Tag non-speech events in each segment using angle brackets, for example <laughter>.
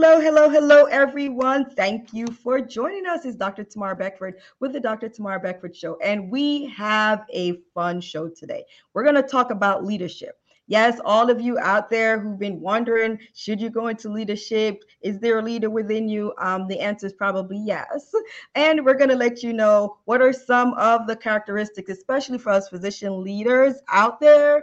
Hello, hello, hello, everyone. Thank you for joining us. It's Dr. Tamar Beckford with the Dr. Tamar Beckford Show. And we have a fun show today. We're going to talk about leadership. Yes, all of you out there who've been wondering, should you go into leadership? Is there a leader within you? Um, the answer is probably yes. And we're going to let you know what are some of the characteristics, especially for us physician leaders out there.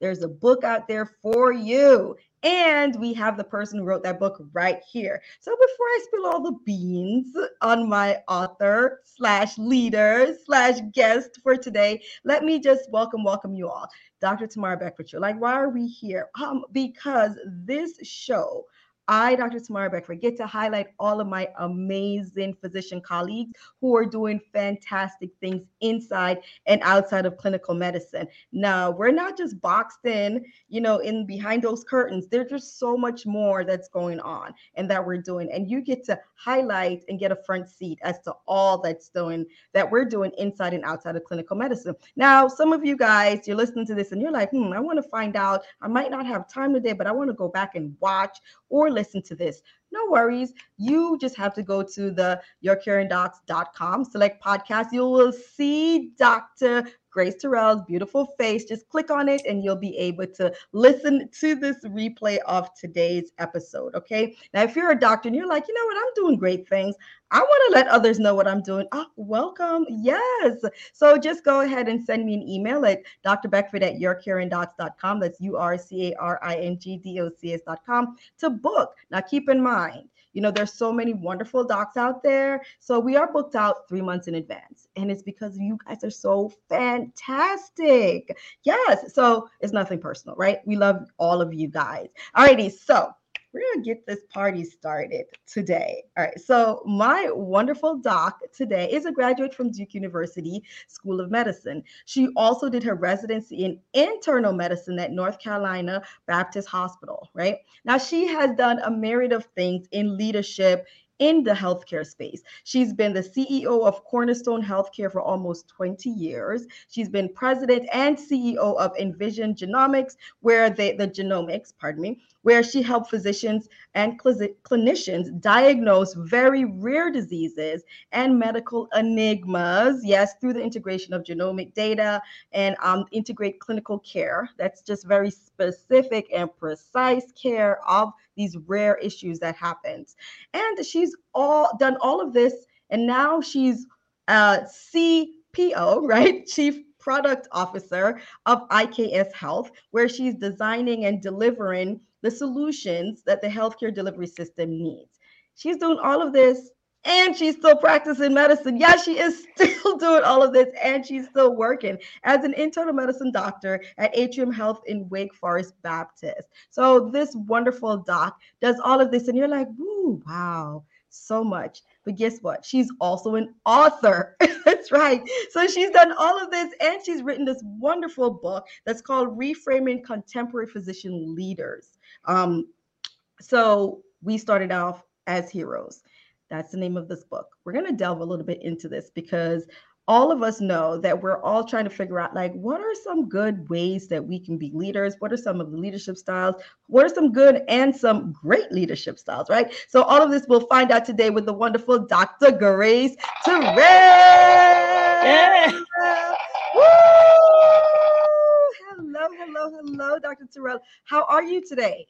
There's a book out there for you. And we have the person who wrote that book right here. So before I spill all the beans on my author slash leader slash guest for today, let me just welcome, welcome you all. Dr. Tamara Beckford. Like, why are we here? Um, because this show I, Dr. Tamara Beckford, get to highlight all of my amazing physician colleagues who are doing fantastic things inside and outside of clinical medicine. Now, we're not just boxed in, you know, in behind those curtains. There's just so much more that's going on and that we're doing. And you get to highlight and get a front seat as to all that's doing that we're doing inside and outside of clinical medicine. Now, some of you guys, you're listening to this and you're like, hmm, I want to find out. I might not have time today, but I want to go back and watch or listen to this. No worries. You just have to go to the yourcaringdocs.com, select podcast. You will see Dr. Grace Terrell's beautiful face. Just click on it and you'll be able to listen to this replay of today's episode. Okay. Now, if you're a doctor and you're like, you know what, I'm doing great things, I want to let others know what I'm doing. Oh, welcome. Yes. So just go ahead and send me an email at drbeckford at yourcaringdocs.com. That's U R C A R I N G D O C S.com to book. Now, keep in mind, you know, there's so many wonderful docs out there. So we are booked out three months in advance. And it's because you guys are so fantastic. Yes. So it's nothing personal, right? We love all of you guys. Alrighty. So we're going to get this party started today. All right. So, my wonderful doc today is a graduate from Duke University School of Medicine. She also did her residency in internal medicine at North Carolina Baptist Hospital, right? Now, she has done a myriad of things in leadership in the healthcare space. She's been the CEO of Cornerstone Healthcare for almost 20 years. She's been president and CEO of Envision Genomics, where they, the genomics, pardon me, where she helped physicians and cl- clinicians diagnose very rare diseases and medical enigmas. Yes, through the integration of genomic data and um, integrate clinical care. That's just very specific and precise care of these rare issues that happens. And she's all done all of this, and now she's uh, CPO, <laughs> right? Chief Product Officer of IKS Health, where she's designing and delivering the solutions that the healthcare delivery system needs. She's doing all of this and she's still practicing medicine. Yeah, she is <laughs> still doing all of this and she's still working as an internal medicine doctor at Atrium Health in Wake Forest Baptist. So, this wonderful doc does all of this, and you're like, woo, wow, so much. But guess what? She's also an author. <laughs> that's right. So, she's done all of this and she's written this wonderful book that's called Reframing Contemporary Physician Leaders. Um, so, we started off as heroes that's the name of this book. We're going to delve a little bit into this because all of us know that we're all trying to figure out like what are some good ways that we can be leaders? What are some of the leadership styles? What are some good and some great leadership styles right? So all of this we'll find out today with the wonderful dr grace terrell yeah. hello hello hello dr terrell how are you today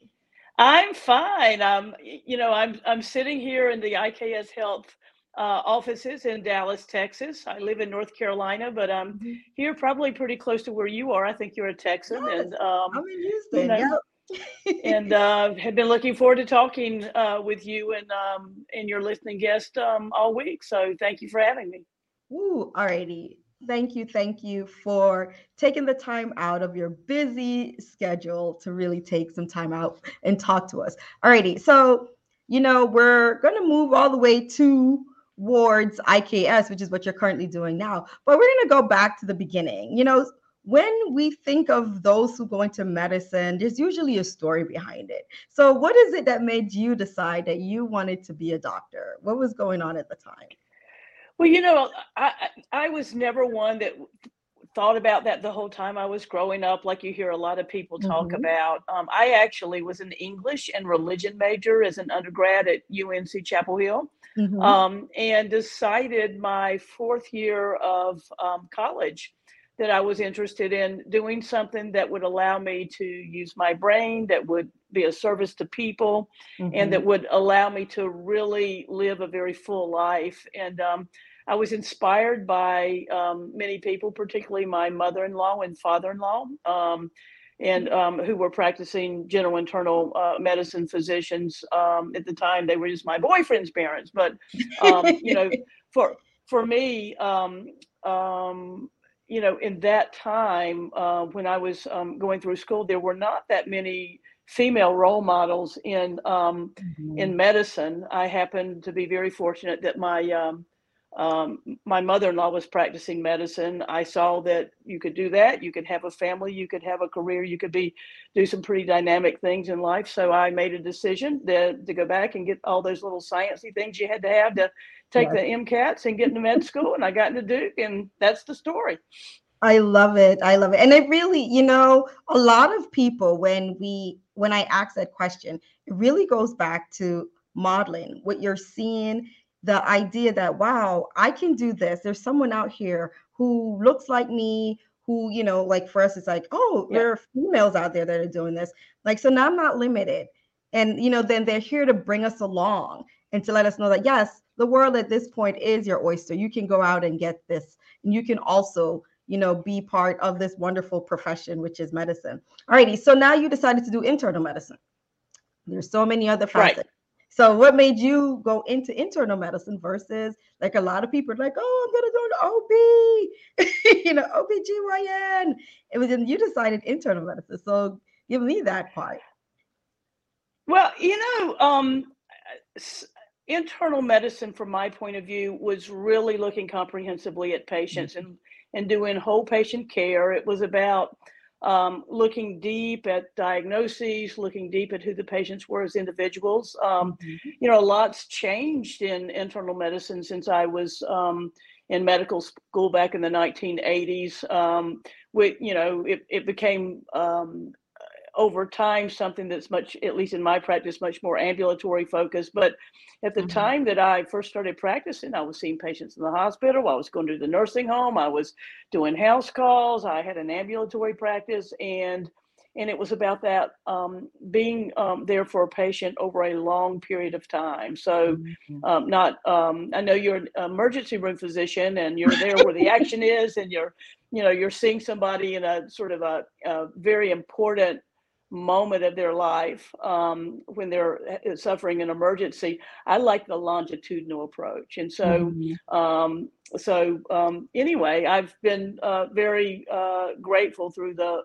I'm fine. Um, you know, I'm I'm sitting here in the IKS Health uh, offices in Dallas, Texas. I live in North Carolina, but I'm mm-hmm. here probably pretty close to where you are. I think you're a Texan, yes, and um, I'm in Houston. You know, yep. and <laughs> uh, have been looking forward to talking uh, with you and um, and your listening guest um, all week. So thank you for having me. Ooh, alrighty. Thank you, thank you for taking the time out of your busy schedule to really take some time out and talk to us. Alrighty, so you know we're going to move all the way towards IKS, which is what you're currently doing now. But we're going to go back to the beginning. You know, when we think of those who go into medicine, there's usually a story behind it. So, what is it that made you decide that you wanted to be a doctor? What was going on at the time? Well, you know, I I was never one that thought about that the whole time I was growing up, like you hear a lot of people talk Mhm. about. Um, I actually was an English and religion major as an undergrad at UNC Chapel Hill, Mhm. um, and decided my fourth year of um, college that I was interested in doing something that would allow me to use my brain, that would be a service to people, and Mhm. that would allow me to really live a very full life. And um, I was inspired by um, many people, particularly my mother-in-law and father-in-law, um, and um, who were practicing general internal uh, medicine physicians um, at the time. They were just my boyfriend's parents, but um, <laughs> you know, for for me, um, um, you know, in that time uh, when I was um, going through school, there were not that many female role models in um, Mhm. in medicine. I happened to be very fortunate that my um, my mother-in-law was practicing medicine. I saw that you could do that. You could have a family. You could have a career. You could be do some pretty dynamic things in life. So I made a decision that, to go back and get all those little sciencey things you had to have to take the MCATs and get into med school. And I got into Duke, and that's the story. I love it. I love it. And it really, you know, a lot of people when we when I ask that question, it really goes back to modeling what you're seeing, the idea that wow, I can do this. There's someone out here who looks like me, who, you know, like for us, it's like, oh, Yeah. there are females out there that are doing this. Like, so now I'm not limited. And you know, then they're here to bring us along and to let us know that yes, the world at this point is your oyster. You can go out and get this, and you can also you know, be part of this wonderful profession, which is medicine. Alrighty, so now you decided to do internal medicine. There's so many other Right. So what made you go into internal medicine versus like a lot of people are like, oh, I'm gonna go to OB, <laughs> you know, OBGYN. It was and you decided internal medicine. So give me that part. Well, you know, um, internal medicine, from my point of view, was really looking comprehensively at patients and, and doing whole patient care. It was about um, looking deep at diagnoses, looking deep at who the patients were as individuals. Um, you know, a lot's changed in internal medicine since I was um, in medical school back in the 1980s. Um, with, you know, it, it became um, over time something that's much at least in my practice much more ambulatory focused but at the Mhm. time that i first started practicing i was seeing patients in the hospital i was going to the nursing home i was doing house calls i had an ambulatory practice and and it was about that um, being um, there for a patient over a long period of time so Mhm. um, not um, i know you're an emergency room physician and you're there where the action is and you're you know you're seeing somebody in a sort of a, a very important moment of their life um, when they're uh, suffering an emergency i like the longitudinal approach and so Mhm. um, so um, anyway i've been uh, very uh, grateful through the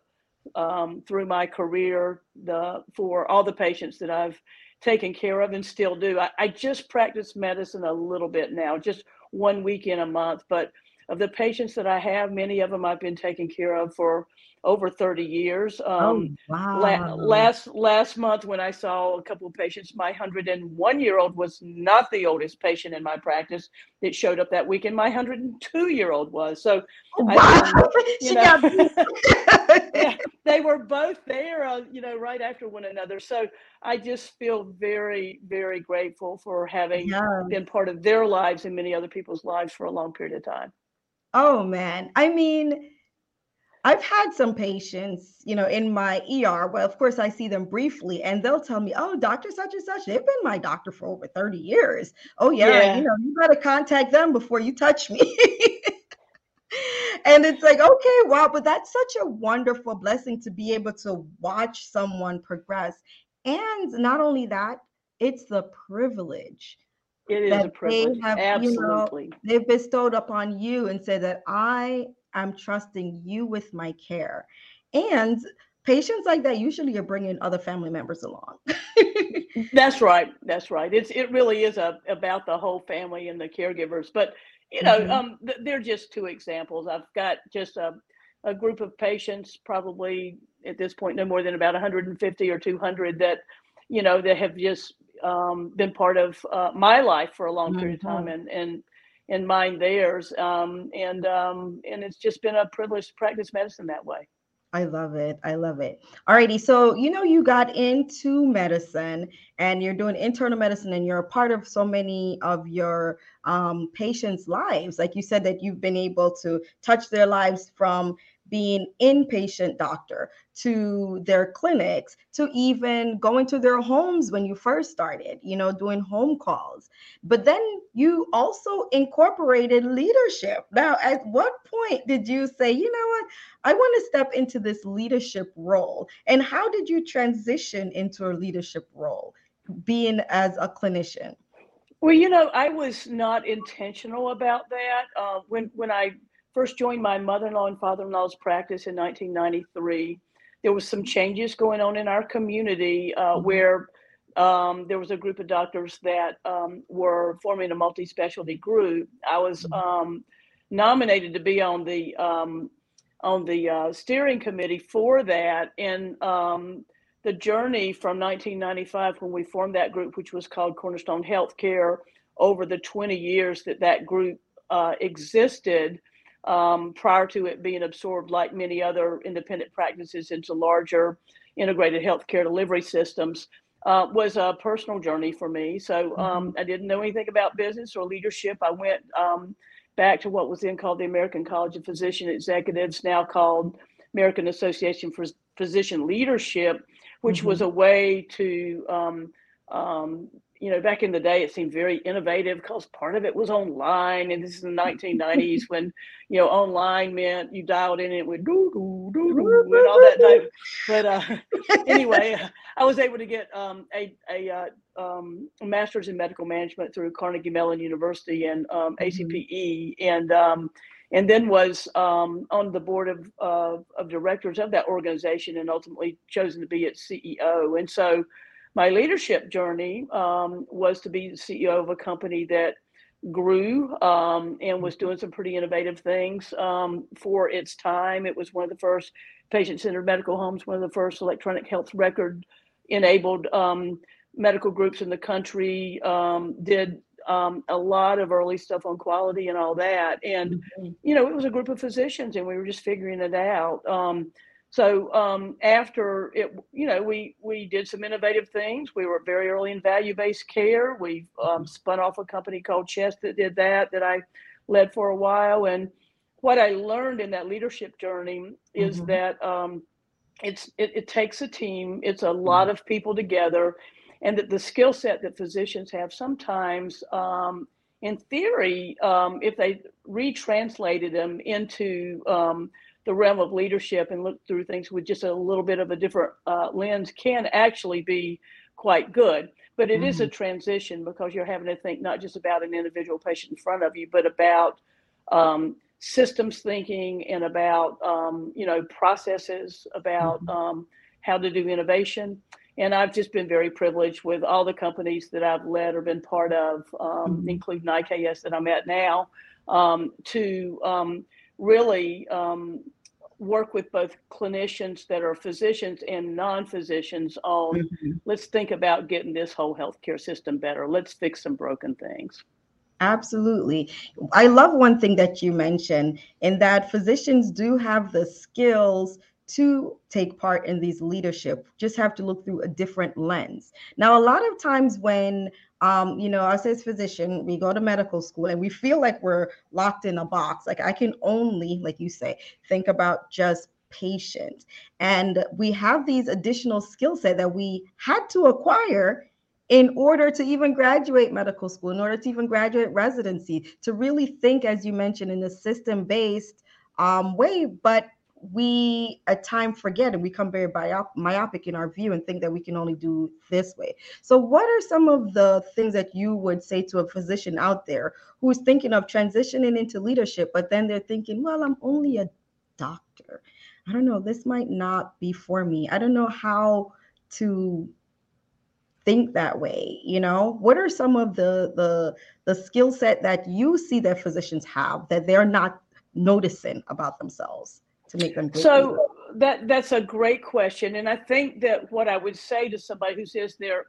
um, through my career the for all the patients that i've taken care of and still do I, I just practice medicine a little bit now just one week in a month but of the patients that i have many of them i've been taking care of for over 30 years Oh um, La- wow. last last month when I saw a couple of patients, my 101 year old was not the oldest patient in my practice that showed up that week, and my 102 year old was. So Oh, I wow. <laughs> you she know, <laughs> <laughs> yeah, they were both there, uh, you know, right after one another. So I just feel very, very grateful for having Yeah. been part of their lives and many other people's lives for a long period of time. Oh man. I mean, I've had some patients, you know, in my ER. Well, of course, I see them briefly and they'll tell me, oh, Dr. Such and Such, they've been my doctor for over 30 years. Oh, yeah, Yeah. you know, you better contact them before you touch me. <laughs> and it's like, okay, wow, but that's such a wonderful blessing to be able to watch someone progress. And not only that, it's the privilege It is that a privilege. they have, you know, Absolutely. they've bestowed upon you and said that I am trusting you with my care. And patients like that usually are bringing other family members along. <laughs> That's right. That's right. It's it really is a, about the whole family and the caregivers. But you know, Mhm. um, th- they're just two examples. I've got just a a group of patients, probably at this point no more than about 150 or 200 that you know that have just um, been part of uh, my life for a long period of time, Mhm. and and and mine theirs. Um, and um, and it's just been a privilege to practice medicine that way. I love it. I love it. Alrighty. So, you know, you got into medicine and you're doing internal medicine and you're a part of so many of your um, patients' lives. Like you said, that you've been able to touch their lives from being inpatient doctor to their clinics to even going to their homes when you first started you know doing home calls. But then you also incorporated leadership. Now at what point did you say you know what? I want to step into this leadership role and how did you transition into a leadership role being as a clinician? Well you know i was not intentional about that. Uh, when when i first joined my mother-in-law and father-in-law's practice in 1993. There was some changes going on in our community uh, mm-hmm. where um, there was a group of doctors that um, were forming a multi-specialty group. I was mm-hmm. um, nominated to be on the um, on the uh, steering committee for that, and um, the journey from 1995 when we formed that group, which was called Cornerstone Healthcare, over the 20 years that that group uh, existed um, prior to it being absorbed, like many other independent practices, into larger integrated healthcare delivery systems. Uh, was a personal journey for me. So um, mm-hmm. I didn't know anything about business or leadership. I went um, back to what was then called the American College of Physician Executives, now called American Association for Physician Leadership, which mm-hmm. was a way to um, um, you know, back in the day, it seemed very innovative because part of it was online. And this is the 1990s when, you know, online meant you dialed in and it would do, do, do, do, and all that type. But uh, <laughs> anyway, I was able to get um, a, a, uh, um, a, master's in medical management through Carnegie Mellon University and um, ACPE. And, um, and then was um, on the board of, uh, of directors of that organization and ultimately chosen to be its CEO. And so, my leadership journey um, was to be the CEO of a company that grew um, and was doing some pretty innovative things um, for its time. It was one of the first patient centered medical homes, one of the first electronic health record enabled um, medical groups in the country, um, did um, a lot of early stuff on quality and all that. And, mm-hmm. you know, it was a group of physicians and we were just figuring it out. So um, after it, you know, we we did some innovative things. We were very early in value-based care. We um, spun off a company called CHESS that did that that I led for a while. And what I learned in that leadership journey is mm-hmm. that um, it's it, it, takes a team. It's a lot mm-hmm. of people together, and that the skill set that physicians have sometimes. Um, in theory, um, if they retranslated them into um, the realm of leadership and look through things with just a little bit of a different uh, lens can actually be quite good. But it mm-hmm. is a mm-hmm. transition because you're having to think not just about an individual patient in front of you, but about um, systems thinking and about um, you know processes, about mm-hmm. um, how to do innovation. And I've just been very privileged with all the companies that I've led or been part of, um, mm-hmm. including IKS that I'm at now, um, to um, really um, work with both clinicians that are physicians and non-physicians on mm-hmm. let's think about getting this whole healthcare system better. Let's fix some broken things. Absolutely. I love one thing that you mentioned in that physicians do have the skills to take part in these leadership just have to look through a different lens. Now a lot of times when um, you know, us as physician, we go to medical school and we feel like we're locked in a box. Like I can only, like you say, think about just patient. And we have these additional skill set that we had to acquire in order to even graduate medical school, in order to even graduate residency, to really think, as you mentioned, in a system-based um, way. But we at times forget and we become very myopic in our view and think that we can only do this way. So, what are some of the things that you would say to a physician out there who's thinking of transitioning into leadership, but then they're thinking, well, I'm only a doctor. I don't know, this might not be for me. I don't know how to think that way you know what are some of the the the skill set that you see that physicians have that they're not noticing about themselves to make them so that that's a great question and i think that what i would say to somebody who says they're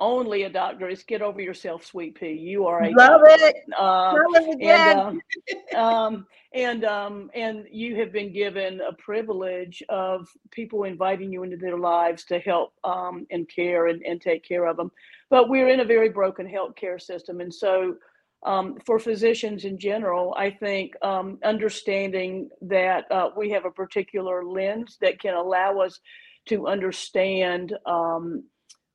only a doctor is get over yourself, sweet pea. You are a love doctor. it. Uh, Love it again. and um, um, and um, and you have been given a privilege of people inviting you into their lives to help um, and care and, and take care of them. But we're in a very broken healthcare system, and so um, for physicians in general, I think um, understanding that uh, we have a particular lens that can allow us to understand um,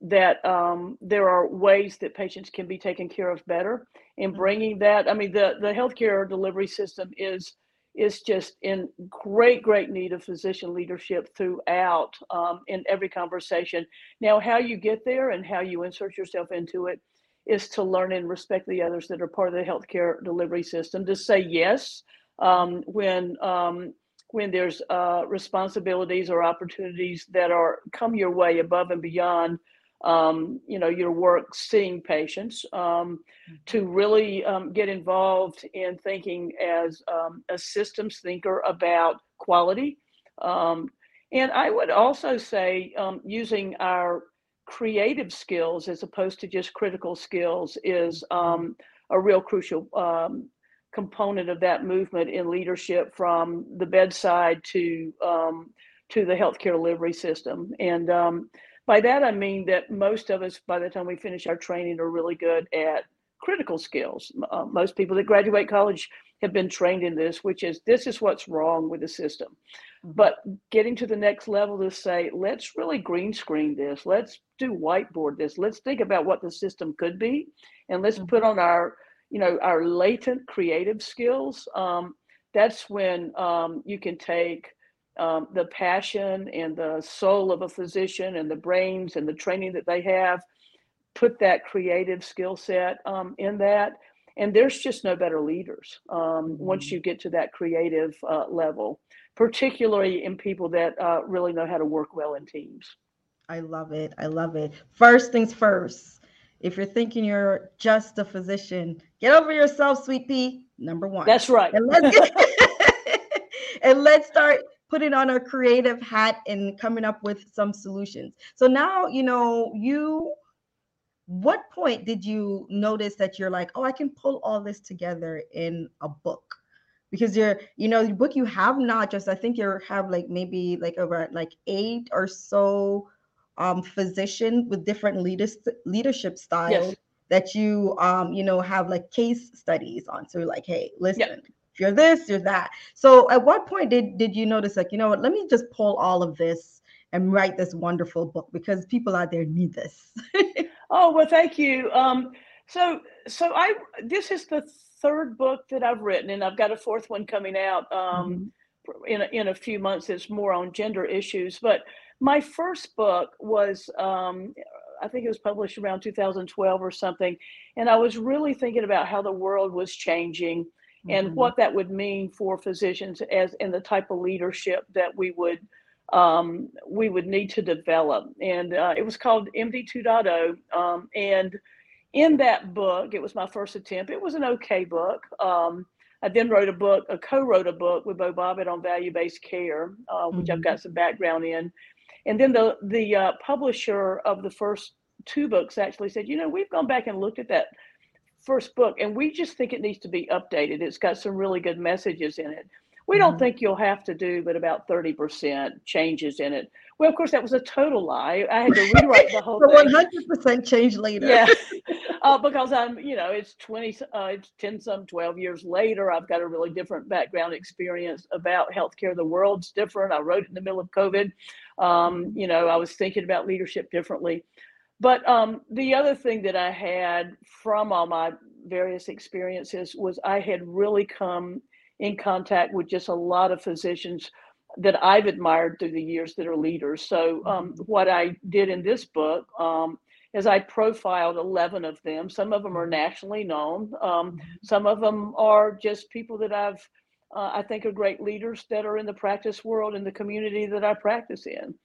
that um, there are ways that patients can be taken care of better and Mhm. bringing that i mean the the healthcare delivery system is is just in great great need of physician leadership throughout um, in every conversation now how you get there and how you insert yourself into it is to learn and respect the others that are part of the healthcare delivery system to say yes um, when um, when there's uh, responsibilities or opportunities that are come your way above and beyond um, you know your work seeing patients um, to really um, get involved in thinking as um, a systems thinker about quality um, and i would also say um, using our creative skills as opposed to just critical skills is um, a real crucial um, component of that movement in leadership from the bedside to um, to the healthcare delivery system and um, by that, I mean that most of us, by the time we finish our training, are really good at critical skills. Uh, most people that graduate college have been trained in this, which is this is what's wrong with the system. But getting to the next level to say, let's really green screen this, let's do whiteboard this, let's think about what the system could be, and let's put on our, you know, our latent creative skills. Um, that's when um, you can take um, the passion and the soul of a physician and the brains and the training that they have, put that creative skill set um, in that. And there's just no better leaders um, once Mhm. you get to that creative uh, level, particularly in people that uh, really know how to work well in teams. I love it. I love it. First things first. If you're thinking you're just a physician, get over yourself, sweet pea. Number one. That's right. and let's get, <laughs> and let's start putting on our creative hat and coming up with some solutions. So now, you know, you what point did you notice that you're like, oh, I can pull all this together in a book? Because you're, you know, the book you have not just, I think you have like maybe like over like eight or so um physician with different leaders leadership styles Yes. that you um you know have like case studies on. So you're like, hey, listen, if you're this, you're that. So at what point did did you notice like, you know what, let me just pull all of this and write this wonderful book because people out there need this. <laughs> Oh well, thank you. Um, so so I this is the third book that I've written, and I've got a fourth one coming out um, in a, in a few months. It's more on gender issues. But my first book was um, I think it was published around 2012 or something, and I was really thinking about how the world was changing and Mhm. what that would mean for physicians as and the type of leadership that we would um, we would need to develop. And uh, it was called MD 2.0. Um, and in that book, it was my first attempt. It was an okay book. Um, I then wrote a book, a co-wrote a book with Bo Bobbitt on value-based care, uh, which I've Mhm. got some background in. And then the the uh, publisher of the first two books actually said, you know, we've gone back and looked at that first book, and we just think it needs to be updated. It's got some really good messages in it. We don't Mhm. think you'll have to do but about 30% changes in it. Well, of course, that was a total lie. I had to rewrite the whole <laughs> So thing. 100% change later. Yeah, <laughs> uh, because I'm, you know, it's 20, uh, it's 10 some 12 years later. I've got a really different background experience about healthcare. The world's different. I wrote in the middle of COVID. Um, you know, I was thinking about leadership differently. But um, the other thing that I had from all my various experiences was I had really come in contact with just a lot of physicians that I've admired through the years that are leaders. So um, Mhm. what I did in this book um, is I profiled 11 of them. Some of them are nationally known. Um, Mhm. some of them are just people that I've, uh, I think are great leaders that are in the practice world in the community that I practice in.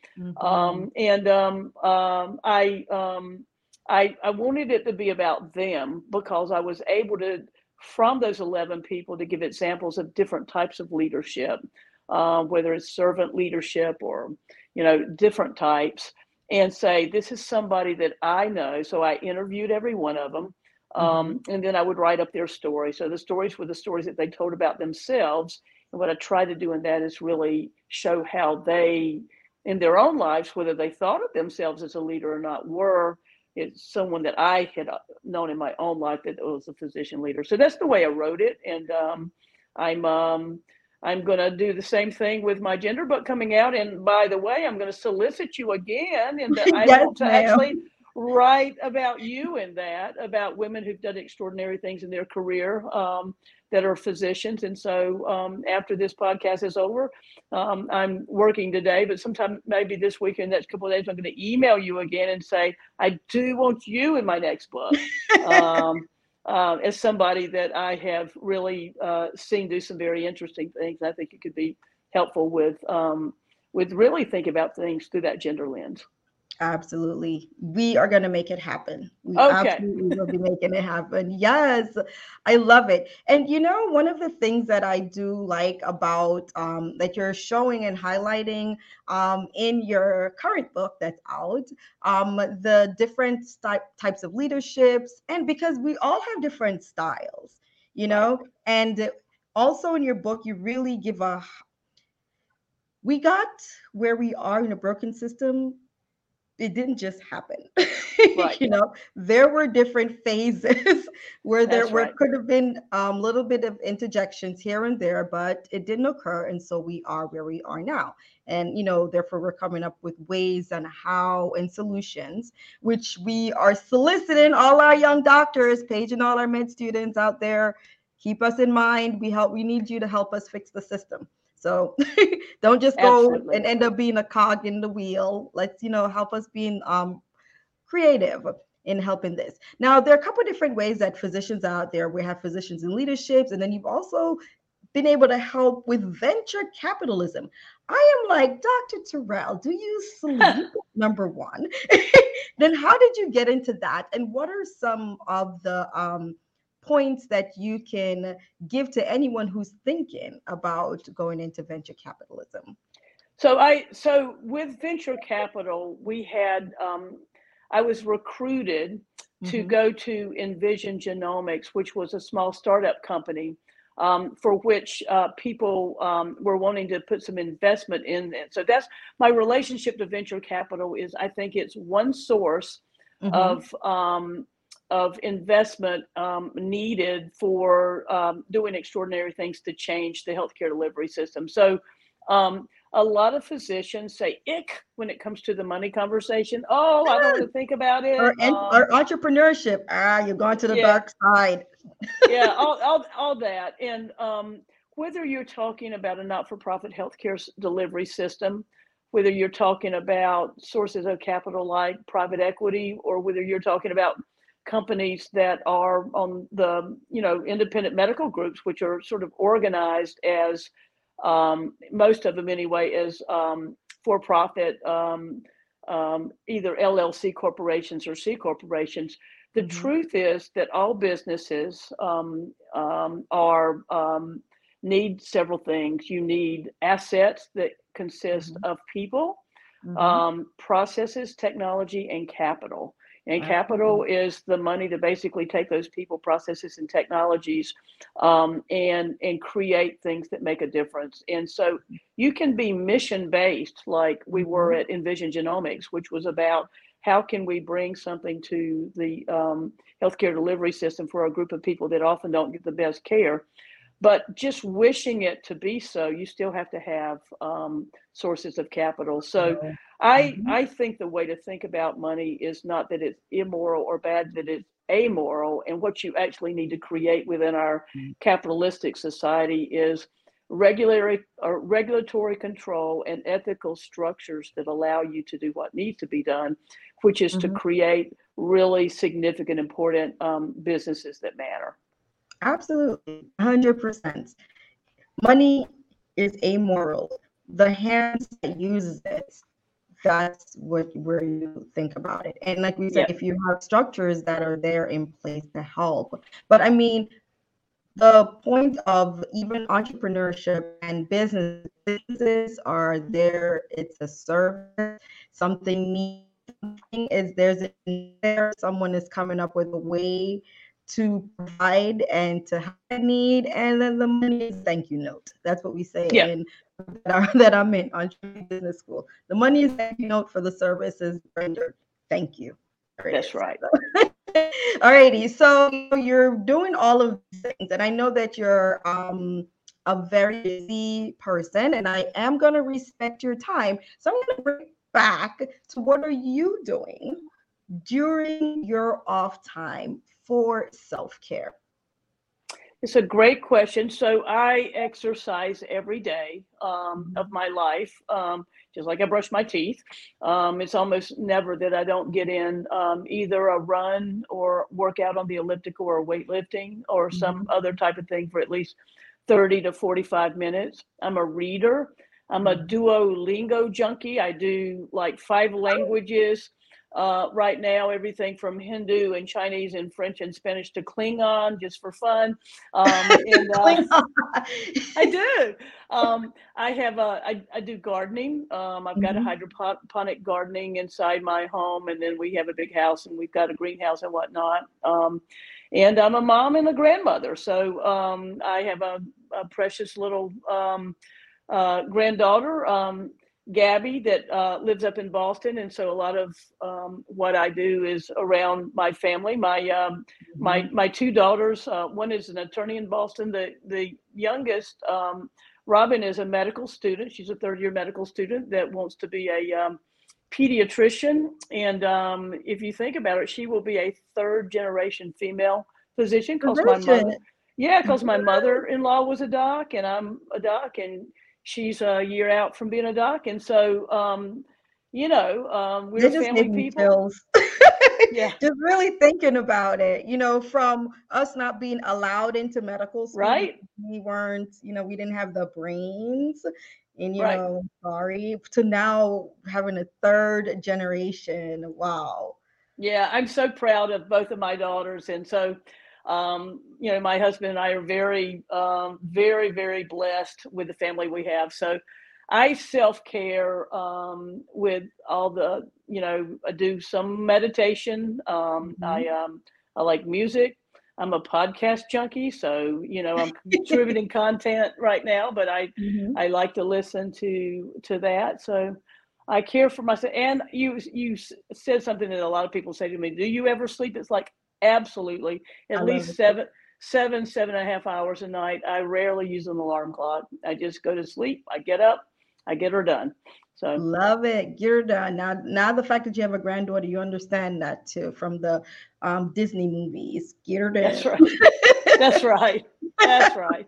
Um, and um, um, I, um, I, I wanted it to be about them because I was able to, from those 11 people, to give examples of different types of leadership, uh, whether it's servant leadership or, you know, different types. and say, This is somebody that I know. So I interviewed every one of them. Um, mm-hmm. And then I would write up their story. So the stories were the stories that they told about themselves. And what I try to do in that is really show how they, in their own lives, whether they thought of themselves as a leader or not, were it's someone that I had uh, known in my own life that was a physician leader. So that's the way I wrote it. And um, I'm um, I'm going to do the same thing with my gender book coming out. And by the way, I'm going to solicit you again. And <laughs> I yes, to actually write about you in that, about women who've done extraordinary things in their career um, that are physicians. And so um, after this podcast is over, um, I'm working today, but sometime maybe this week in the next couple of days, I'm going to email you again and say, I do want you in my next book. <laughs> Uh, as somebody that I have really uh, seen do some very interesting things. I think it could be helpful with um, with really think about things through that gender lens. Absolutely. We are going to make it happen. We okay. absolutely will be making it happen. Yes. I love it. And you know, one of the things that I do like about um, that you're showing and highlighting um, in your current book that's out, um, the different types of leaderships, and because we all have different styles, you know, and also in your book, you really give a we got where we are in a broken system it didn't just happen. <laughs> Right. you know, there were different phases <laughs> where there were right. could have been a um, little bit of interjections here and there, but it didn't occur, and so we are where we are now. And you know, therefore, we're coming up with ways and how and solutions, which we are soliciting all our young doctors, paging all our med students out there. Keep us in mind. We help. We need you to help us fix the system. So <laughs> don't just go Absolutely. and end up being a cog in the wheel. Let's, you know, help us being um, creative in helping this. Now, there are a couple of different ways that physicians out there, we have physicians in leaderships, and then you've also been able to help with venture capitalism. I am like, Dr. Terrell, do you <laughs> sleep? Number one. <laughs> then how did you get into that? And what are some of the um, points that you can give to anyone who's thinking about going into venture capitalism? So I so with venture capital, we had um, I was recruited to mm-hmm. go to Envision Genomics, which was a small startup company um, for which uh, people um, were wanting to put some investment in it. So that's my relationship to venture capital is I think it's one source mm-hmm. of um, of investment um, needed for um, doing extraordinary things to change the healthcare delivery system. So, um, a lot of physicians say ick when it comes to the money conversation. Oh, I don't want to think about it. Or, um, or entrepreneurship. Ah, you're going to the yeah, dark side. <laughs> yeah, all, <laughs> all, all that. And um, whether you're talking about a not for profit healthcare delivery system, whether you're talking about sources of capital like private equity, or whether you're talking about companies that are on the you know independent medical groups which are sort of organized as um, most of them anyway as um, for profit um, um either llc corporations or c corporations the mm-hmm. truth is that all businesses um, um, are need several things you need assets that consist mm-hmm. of people mm-hmm. processes technology and capital and capital is the money to basically take those people, processes, and technologies um, and and create things that make a difference. And so you can be mission based, like we were mm-hmm. at Envision Genomics, which was about how can we bring something to the um, healthcare delivery system for a group of people that often don't get the best care. But just wishing it to be so, you still have to have um, sources of capital. So I mm-hmm. I think the way to think about money is not that it's immoral or bad, that it's amoral, and what you actually need to create within our mm-hmm. capitalistic society is regulatory or uh, regulatory control and ethical structures that allow you to do what needs to be done, which is mm-hmm. to create really significant, important um, businesses that matter. Absolutely, hundred percent. Money is amoral. The hands that uses it that's what where you think about it. And like we said, yeah. if you have structures that are there in place to help. But I mean, the point of even entrepreneurship and business businesses are there, it's a service, something needs is there's a, there someone is coming up with a way to provide and to have need, and then the money is thank you note. That's what we say yeah. in that <laughs> I'm in on business school. The money is thank you note for the services rendered. Thank you. That's right. <laughs> all righty. So you're doing all of these things, and I know that you're um, a very busy person, and I am going to respect your time. So I'm going to bring back to what are you doing during your off time for self care? It's a great question. So I exercise every day um, mm-hmm. of my life, um, just like I brush my teeth. Um, it's almost never that I don't get in um, either a run or workout on the elliptical or weightlifting or some mm-hmm. other type of thing for at least 30 to 45 minutes. I'm a reader. I'm a mm-hmm. Duolingo junkie. I do like five languages uh, right now, everything from Hindu and Chinese and French and Spanish to Klingon, just for fun. Um, <laughs> and, uh, I do. Um, I have a, I, I do gardening. Um, I've got mm-hmm. a hydroponic gardening inside my home, and then we have a big house and we've got a greenhouse and whatnot. Um, and I'm a mom and a grandmother, so um, I have a, a precious little um, uh, granddaughter. Gabby that uh, lives up in Boston, and so a lot of um, what I do is around my family. My um, mm-hmm. my my two daughters. Uh, one is an attorney in Boston. The the youngest, um, Robin, is a medical student. She's a third year medical student that wants to be a um, pediatrician. And um, if you think about it, she will be a third generation female physician because my mother. Yeah, because my mother-in-law was a doc, and I'm a doc, and she's a year out from being a doc, and so um, you know um, we're just family people. yeah, <laughs> just really thinking about it. You know, from us not being allowed into medical school, right? We weren't. You know, we didn't have the brains. And you right. know, sorry, to now having a third generation. Wow. Yeah, I'm so proud of both of my daughters, and so um, you know, my husband and I are very, um, very, very blessed with the family we have. So I self care um, with all the, you know, I do some meditation. Um, mm-hmm. I um, I like music. I'm a podcast junkie, so you know I'm <laughs> contributing content right now, but I mm-hmm. I like to listen to to that. So I care for myself. And you you said something that a lot of people say to me: Do you ever sleep? It's like Absolutely. At I least seven, seven, seven and a half hours a night. I rarely use an alarm clock. I just go to sleep. I get up. I get her done. So love it. Get her done. Now, now the fact that you have a granddaughter, you understand that too from the um, Disney movies. Get her done. That's right. That's right. That's <laughs> right.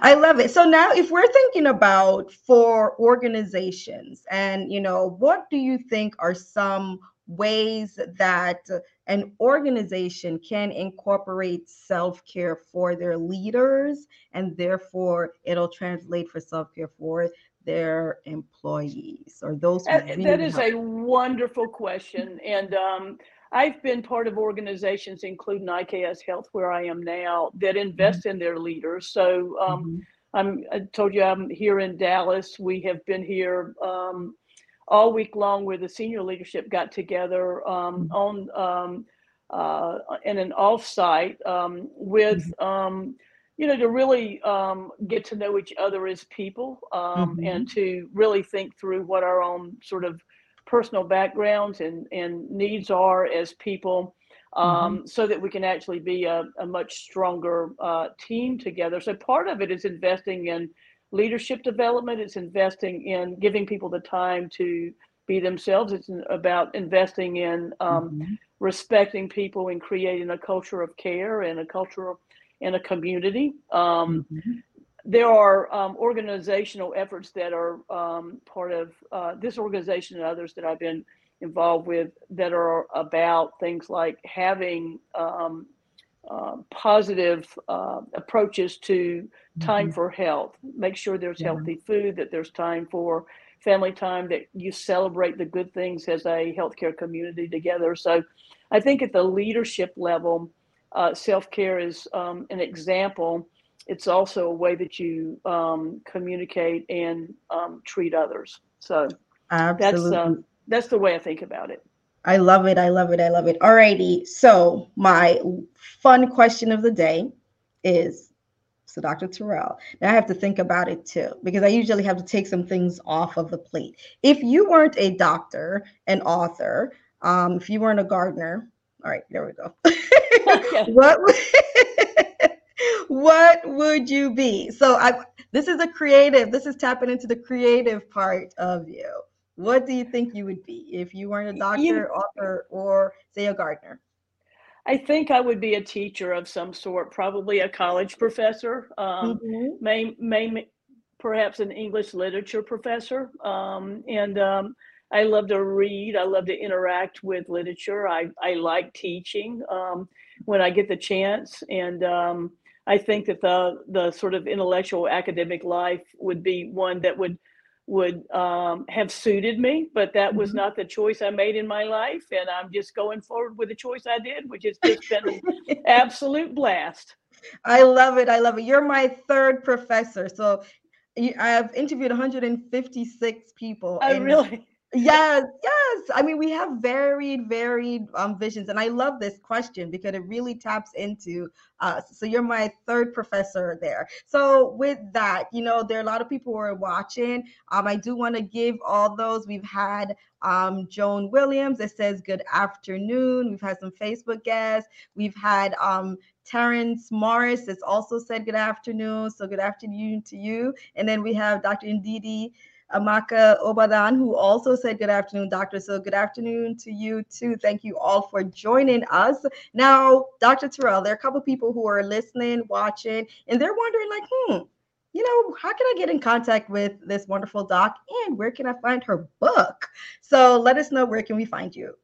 I love it. So now if we're thinking about for organizations and you know, what do you think are some ways that an organization can incorporate self-care for their leaders and therefore it'll translate for self-care for their employees or those that, really that is a wonderful question and um, i've been part of organizations including iks health where i am now that invest mm-hmm. in their leaders so um, mm-hmm. I'm, i told you i'm here in dallas we have been here um, all week long where the senior leadership got together um, mm-hmm. on um, uh, in an offsite um, with mm-hmm. um, you know to really um, get to know each other as people um, mm-hmm. and to really think through what our own sort of personal backgrounds and, and needs are as people um, mm-hmm. so that we can actually be a, a much stronger uh, team together so part of it is investing in leadership development. It's investing in giving people the time to be themselves. It's about investing in um, mm-hmm. respecting people and creating a culture of care and a culture of, in a community. Um, mm-hmm. There are um, organizational efforts that are um, part of uh, this organization and others that I've been involved with that are about things like having um, uh, positive uh, approaches to time mm-hmm. for health. Make sure there's yeah. healthy food, that there's time for family time, that you celebrate the good things as a healthcare community together. So I think at the leadership level, uh, self care is um, an example. It's also a way that you um, communicate and um, treat others. So Absolutely. that's um, that's the way I think about it. I love it. I love it. I love it. Alrighty. So my fun question of the day is so Dr. Terrell. Now I have to think about it too, because I usually have to take some things off of the plate. If you weren't a doctor, an author, um, if you weren't a gardener, all right, there we go. <laughs> <laughs> what <laughs> what would you be? So I this is a creative, this is tapping into the creative part of you. What do you think you would be if you weren't a doctor, you, author, or say a gardener? I think I would be a teacher of some sort, probably a college professor, um, mm-hmm. may, may, perhaps an English literature professor. Um, and um, I love to read. I love to interact with literature. I, I like teaching um, when I get the chance. And um, I think that the the sort of intellectual academic life would be one that would would um, have suited me, but that was mm-hmm. not the choice I made in my life, and I'm just going forward with the choice I did, which has just been an <laughs> absolute blast. I love it. I love it. You're my third professor, so I've interviewed 156 people. Oh, really? Yes yes i mean we have varied varied um, visions and i love this question because it really taps into us so you're my third professor there so with that you know there are a lot of people who are watching um, i do want to give all those we've had um, joan williams that says good afternoon we've had some facebook guests we've had um, Terrence Morris that's also said good afternoon. So good afternoon to you. And then we have Dr. Ndidi Amaka Obadan, who also said good afternoon, doctor. So good afternoon to you too. Thank you all for joining us. Now, Dr. Terrell, there are a couple people who are listening, watching, and they're wondering, like, hmm, you know, how can I get in contact with this wonderful doc and where can I find her book? So let us know where can we find you.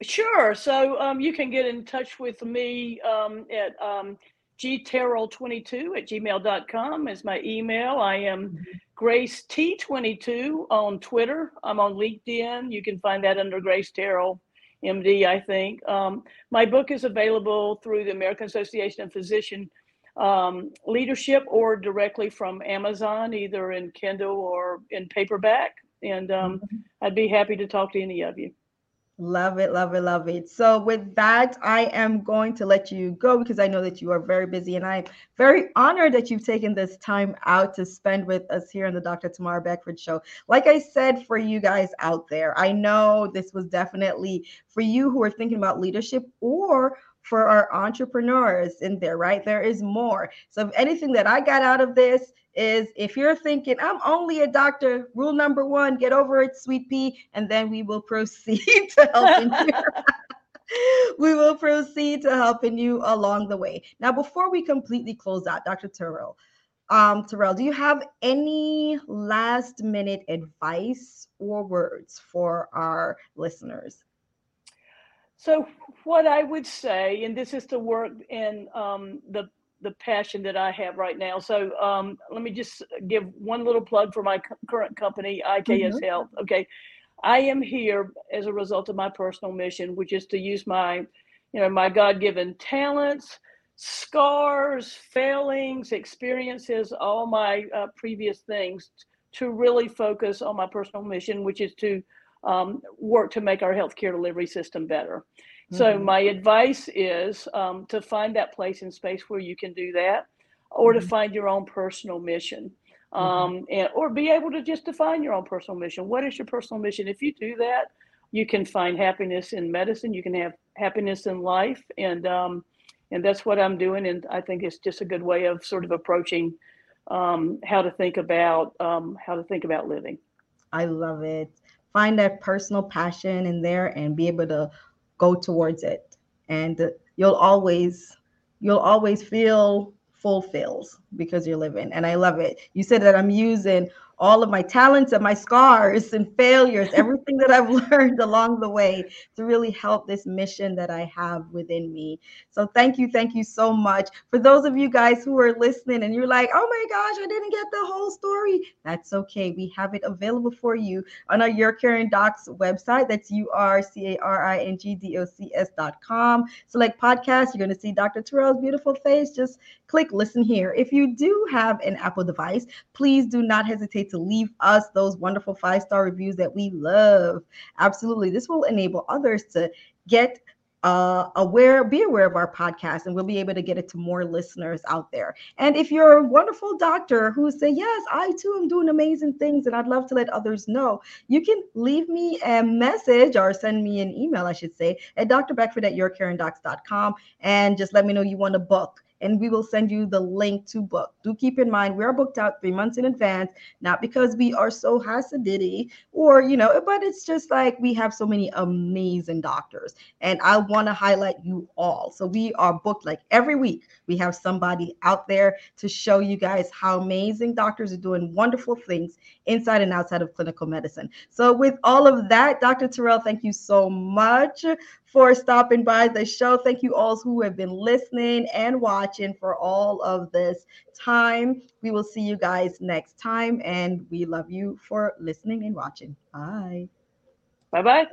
Sure. So um, you can get in touch with me um, at um, gterrell22 at gmail.com is my email. I am mm-hmm. Grace T22 on Twitter. I'm on LinkedIn. You can find that under Grace Terrell, MD, I think. Um, my book is available through the American Association of Physician um, Leadership or directly from Amazon, either in Kindle or in paperback. And um, mm-hmm. I'd be happy to talk to any of you. Love it, love it, love it. So, with that, I am going to let you go because I know that you are very busy, and I'm very honored that you've taken this time out to spend with us here on the Dr. Tamar Beckford Show. Like I said, for you guys out there, I know this was definitely for you who are thinking about leadership or for our entrepreneurs in there, right? There is more. So, if anything that I got out of this is if you're thinking, I'm only a doctor, rule number one, get over it, sweet pea, and then we will proceed <laughs> to helping you. <laughs> <laughs> we will proceed to helping you along the way. Now, before we completely close out, Dr. Terrell, um, Terrell, do you have any last minute advice or words for our listeners? So, what I would say, and this is to work in um, the the passion that I have right now. So um, let me just give one little plug for my current company, IKS mm-hmm. Health. Okay, I am here as a result of my personal mission, which is to use my, you know, my God-given talents, scars, failings, experiences, all my uh, previous things, to really focus on my personal mission, which is to um, work to make our healthcare delivery system better. So mm-hmm. my advice is um, to find that place and space where you can do that, or mm-hmm. to find your own personal mission, mm-hmm. um, and or be able to just define your own personal mission. What is your personal mission? If you do that, you can find happiness in medicine. You can have happiness in life, and um, and that's what I'm doing. And I think it's just a good way of sort of approaching um, how to think about um, how to think about living. I love it. Find that personal passion in there and be able to go towards it. And you'll always you'll always feel fulfilled because you're living. And i love it. You said that i'm using all of my talents and my scars and failures, everything that I've <laughs> learned along the way to really help this mission that I have within me. So thank you, thank you so much. For those of you guys who are listening and you're like, oh my gosh, I didn't get the whole story. That's okay. We have it available for you on our Your Caring Docs website. That's U-R-C-A-R-I-N-G-D-O-C-S dot com. Select podcast. You're going to see Dr. Terrell's beautiful face. Just click listen here. If you do have an Apple device, please do not hesitate forget to leave us those wonderful five star reviews that we love. Absolutely. This will enable others to get uh, aware, be aware of our podcast, and we'll be able to get it to more listeners out there. And if you're a wonderful doctor who say, Yes, I too am doing amazing things, and I'd love to let others know, you can leave me a message or send me an email, I should say, at drbeckford at yourcaringdocs.com and just let me know you want to book and we will send you the link to book. Do keep in mind we're booked out three months in advance, not because we are so hasidity or you know, but it's just like we have so many amazing doctors, and I want to highlight you all. So we are booked like every week. We have somebody out there to show you guys how amazing doctors are doing wonderful things inside and outside of clinical medicine. So with all of that, Dr. Terrell, thank you so much for stopping by the show. Thank you all who have been listening and watching for all of this time. We will see you guys next time, and we love you for listening and watching. Bye. Bye bye.